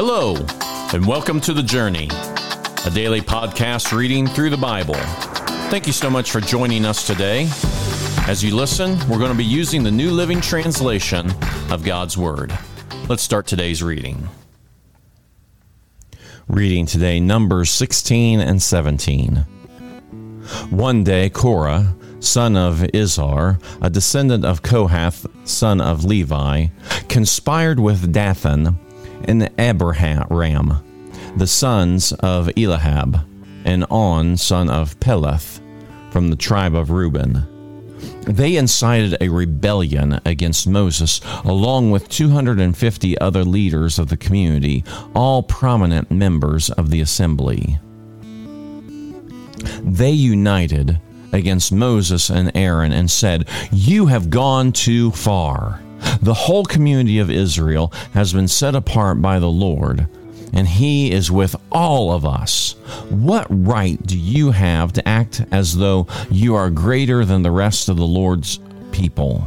Hello, and welcome to The Journey, a daily podcast reading through the Bible. Thank you so much for joining us today. As you listen, we're going to be using the New Living Translation of God's Word. Let's start today's reading. Reading today, Numbers 16 and 17. One day, Korah, son of Izhar, a descendant of Kohath, son of Levi, conspired with Dathan and Abiram, the sons of Eliab, and On, son of Peleth, from the tribe of Reuben. They incited a rebellion against Moses, along with 250 other leaders of the community, all prominent members of the assembly. They united against Moses and Aaron and said, You have gone too far. The whole community of Israel has been set apart by the Lord, and He is with all of us. What right do you have to act as though you are greater than the rest of the Lord's people?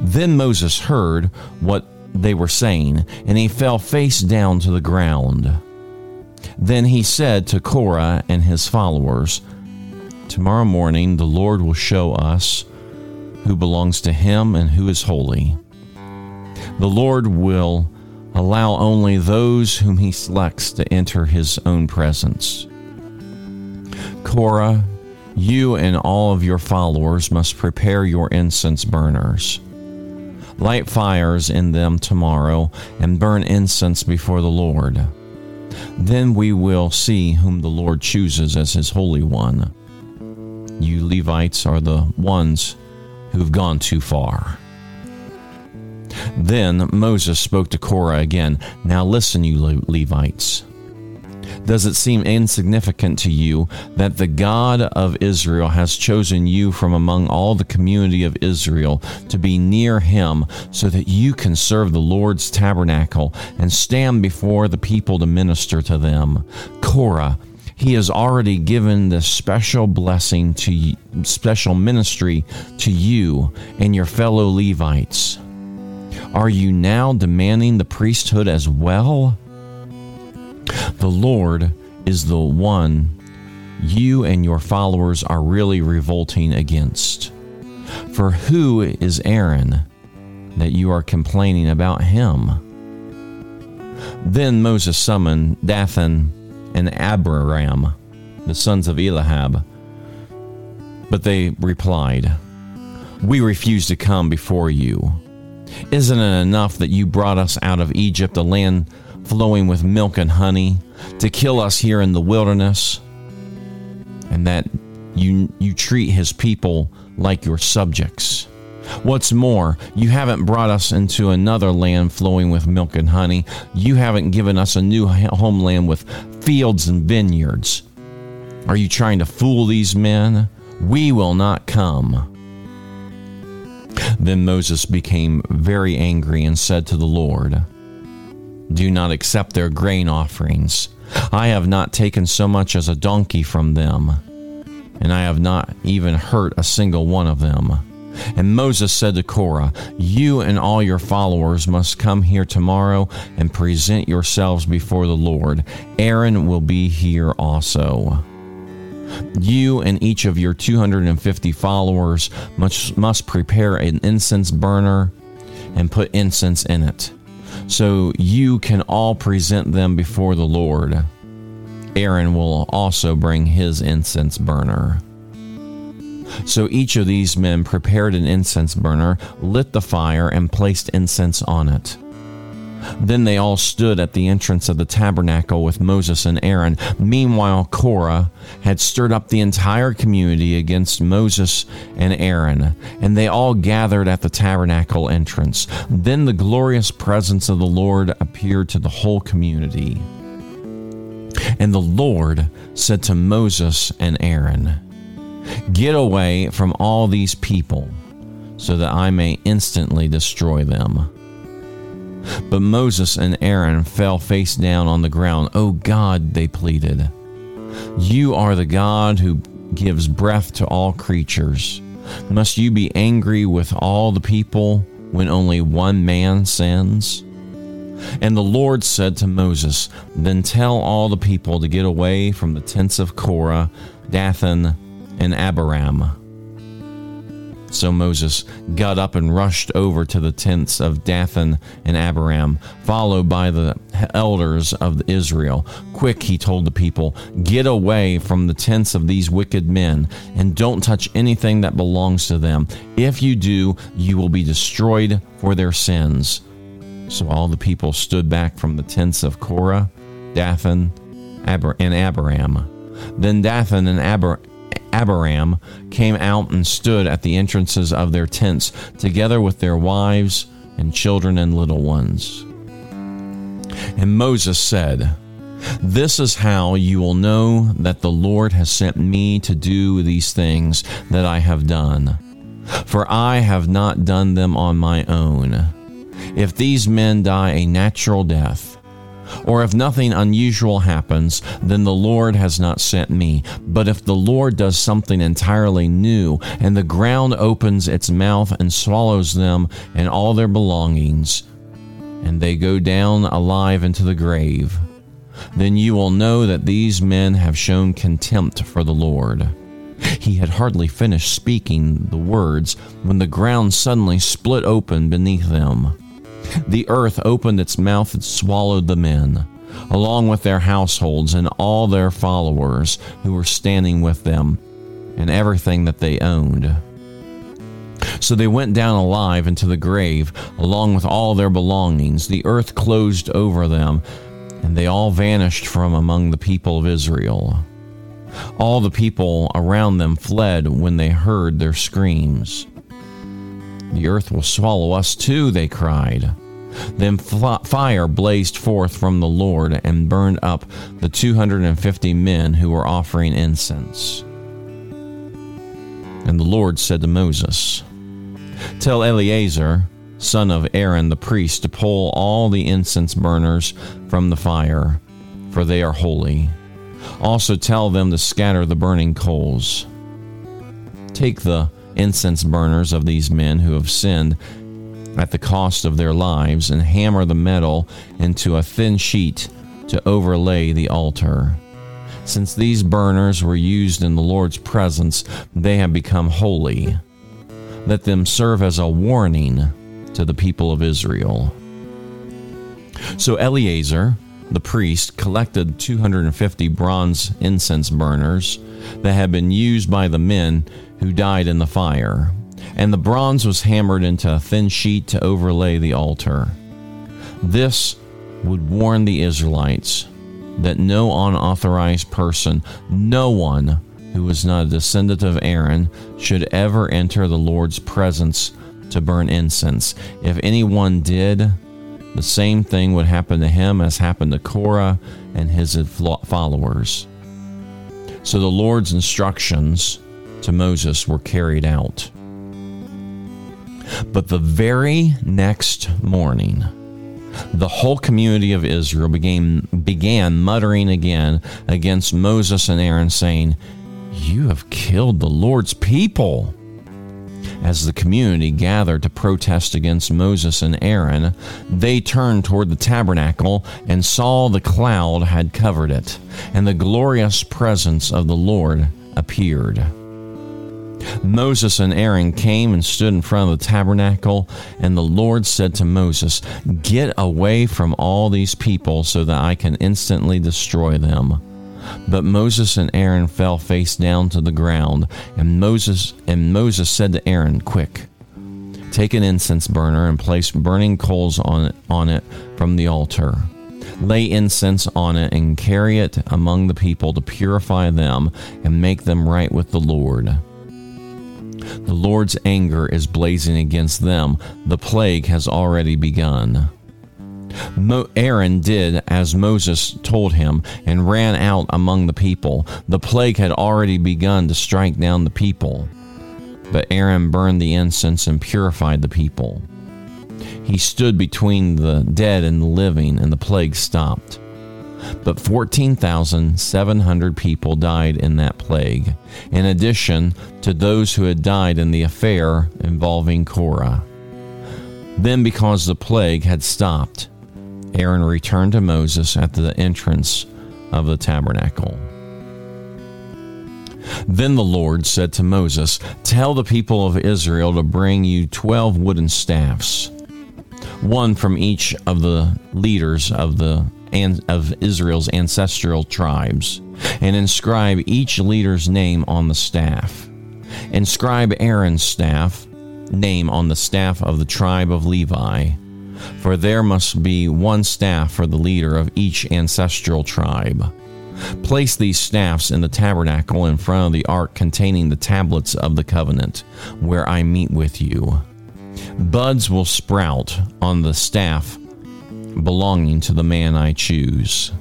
Then Moses heard what they were saying, and he fell face down to the ground. Then he said to Korah and his followers, Tomorrow morning the Lord will show us who belongs to him and who is holy. The Lord will allow only those whom he selects to enter his own presence. Korah, you and all of your followers must prepare your incense burners. Light fires in them tomorrow and burn incense before the Lord. Then we will see whom the Lord chooses as his Holy One. You Levites are the ones who've gone too far. Then Moses spoke to Korah again. Now listen, you Levites. Does it seem insignificant to you that the God of Israel has chosen you from among all the community of Israel to be near him so that you can serve the Lord's tabernacle and stand before the people to minister to them? Korah, he has already given this special blessing to special ministry to you and your fellow Levites. Are you now demanding the priesthood as well? The Lord is the one you and your followers are really revolting against. For who is Aaron that you are complaining about him? Then Moses summoned Dathan and Abiram, the sons of Eliab. But they replied, We refuse to come before you. Isn't it enough that you brought us out of Egypt, a land flowing with milk and honey, to kill us here in the wilderness? And that you, you treat his people like your subjects. What's more, you haven't brought us into another land flowing with milk and honey. You haven't given us a new homeland with fields and vineyards. Are you trying to fool these men? We will not come. Then Moses became very angry and said to the Lord, Do not accept their grain offerings. I have not taken so much as a donkey from them, and I have not even hurt a single one of them. And Moses said to Korah, You and all your followers must come here tomorrow and present yourselves before the Lord. Aaron will be here also. You and each of your 250 followers must, must prepare an incense burner and put incense in it, so you can all present them before the Lord. Aaron will also bring his incense burner. So each of these men prepared an incense burner, lit the fire, and placed incense on it. Then they all stood at the entrance of the tabernacle with Moses and Aaron. Meanwhile, Korah had stirred up the entire community against Moses and Aaron, and they all gathered at the tabernacle entrance. Then the glorious presence of the Lord appeared to the whole community. And the Lord said to Moses and Aaron, Get away from all these people, so that I may instantly destroy them. But Moses and Aaron fell face down on the ground. Oh God, they pleaded, You are the God who gives breath to all creatures. Must you be angry with all the people when only one man sins? And the Lord said to Moses, Then tell all the people to get away from the tents of Korah, Dathan, and Abiram. So Moses got up and rushed over to the tents of Dathan and Abiram, followed by the elders of Israel. Quick, he told the people, get away from the tents of these wicked men, and don't touch anything that belongs to them. If you do, you will be destroyed for their sins. So all the people stood back from the tents of Korah, Dathan, and Abiram. Then Dathan and Abir- Abiram came out and stood at the entrances of their tents, together with their wives and children and little ones. And Moses said, This is how you will know that the Lord has sent me to do these things that I have done. For I have not done them on my own. If these men die a natural death, or if nothing unusual happens, then the Lord has not sent me. But if the Lord does something entirely new, and the ground opens its mouth and swallows them and all their belongings, and they go down alive into the grave, then you will know that these men have shown contempt for the Lord. He had hardly finished speaking the words when the ground suddenly split open beneath them the earth opened its mouth and swallowed the men, along with their households and all their followers who were standing with them, and everything that they owned. So they went down alive into the grave, along with all their belongings. The earth closed over them, and they all vanished from among the people of Israel. All the people around them fled when they heard their screams. The earth will swallow us too, they cried. Then fire blazed forth from the Lord and burned up the 250 men who were offering incense. And the Lord said to Moses, Tell Eleazar, son of Aaron the priest, to pull all the incense burners from the fire, for they are holy. Also tell them to scatter the burning coals. Take the incense burners of these men who have sinned at the cost of their lives and hammer the metal into a thin sheet to overlay the altar. Since these burners were used in the Lord's presence, they have become holy. Let them serve as a warning to the people of Israel. So Eleazar, the priest, collected 250 bronze incense burners that had been used by the men who died in the fire, and the bronze was hammered into a thin sheet to overlay the altar. This would warn the Israelites that no unauthorized person, no one who was not a descendant of Aaron, should ever enter the Lord's presence to burn incense. If anyone did, the same thing would happen to him as happened to Korah and his followers. So the Lord's instructions to Moses were carried out. But the very next morning, the whole community of Israel began, began muttering again against Moses and Aaron, saying, You have killed the Lord's people. As the community gathered to protest against Moses and Aaron, they turned toward the tabernacle and saw the cloud had covered it, and the glorious presence of the Lord appeared. Moses and Aaron came and stood in front of the tabernacle, and the Lord said to Moses, Get away from all these people so that I can instantly destroy them. But Moses and Aaron fell face down to the ground, and Moses and Moses said to Aaron, Quick, take an incense burner and place burning coals on it, on it from the altar. Lay incense on it and carry it among the people to purify them and make them right with the Lord. The Lord's anger is blazing against them. The plague has already begun. Mo- Aaron did as Moses told him and ran out among the people. The plague had already begun to strike down the people. But Aaron burned the incense and purified the people. He stood between the dead and the living, and the plague stopped. But 14,700 people died in that plague, in addition to those who had died in the affair involving Korah. Then, because the plague had stopped, Aaron returned to Moses at the entrance of the tabernacle. Then the Lord said to Moses, Tell the people of Israel to bring you twelve wooden staffs, one from each of the leaders of the of Israel's ancestral tribes, and inscribe each leader's name on the staff. Inscribe Aaron's staff name on the staff of the tribe of Levi, for there must be one staff for the leader of each ancestral tribe. Place these staffs in the tabernacle in front of the ark containing the tablets of the covenant, where I meet with you. Buds will sprout on the staff belonging to the man I choose.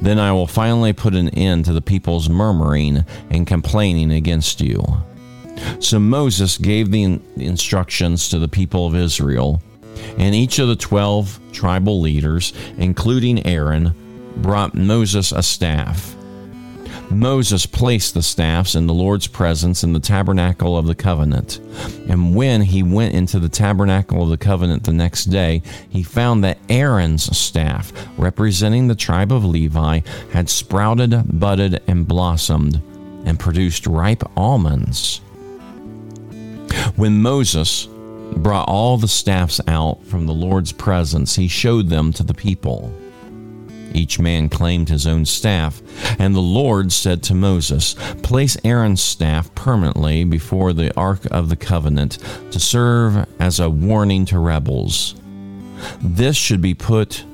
Then I will finally put an end to the people's murmuring and complaining against you. So Moses gave the instructions to the people of Israel, and each of the twelve tribal leaders, including Aaron, brought Moses a staff. Moses placed the staffs in the Lord's presence in the tabernacle of the covenant. And when he went into the tabernacle of the covenant the next day, he found that Aaron's staff, representing the tribe of Levi, had sprouted, budded, and blossomed, and produced ripe almonds. When Moses brought all the staffs out from the Lord's presence, he showed them to the people. Each man claimed his own staff, and the Lord said to Moses, Place Aaron's staff permanently before the ark of the covenant to serve as a warning to rebels. This should be put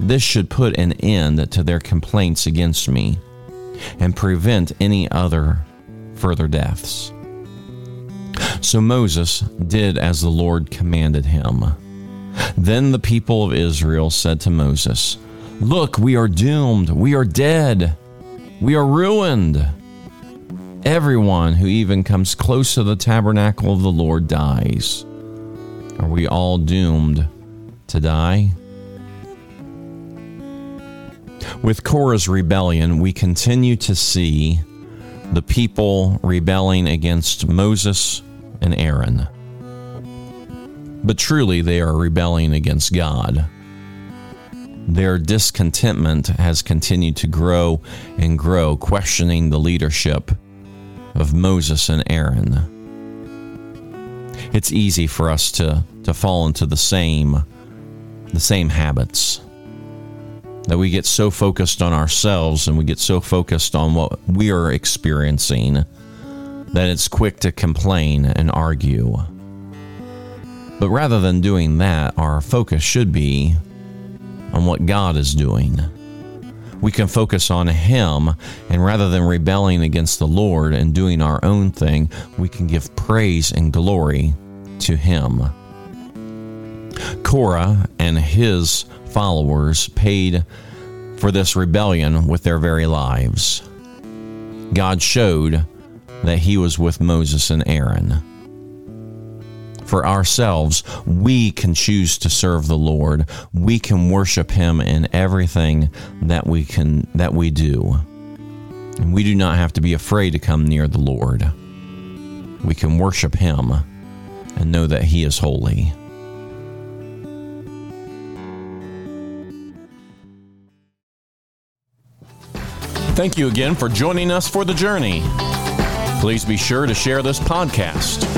this should put an end to their complaints against me and prevent any other further deaths. So Moses did as the Lord commanded him. Then the people of Israel said to Moses, Look, we are doomed. We are dead. We are ruined. Everyone who even comes close to the tabernacle of the Lord dies. Are we all doomed to die? With Korah's rebellion, we continue to see the people rebelling against Moses and Aaron. But truly, they are rebelling against God their discontentment has continued to grow and grow, questioning the leadership of Moses and Aaron. It's easy for us to, to fall into the same the same habits. That we get so focused on ourselves and we get so focused on what we are experiencing that it's quick to complain and argue. But rather than doing that, our focus should be on what God is doing. We can focus on Him, and rather than rebelling against the Lord and doing our own thing, we can give praise and glory to Him. Korah and his followers paid for this rebellion with their very lives. God showed that He was with Moses and Aaron for ourselves, we can choose to serve the Lord. We can worship him in everything that we can that we do. And we do not have to be afraid to come near the Lord. We can worship him and know that he is holy. Thank you again for joining us for the journey. Please be sure to share this podcast.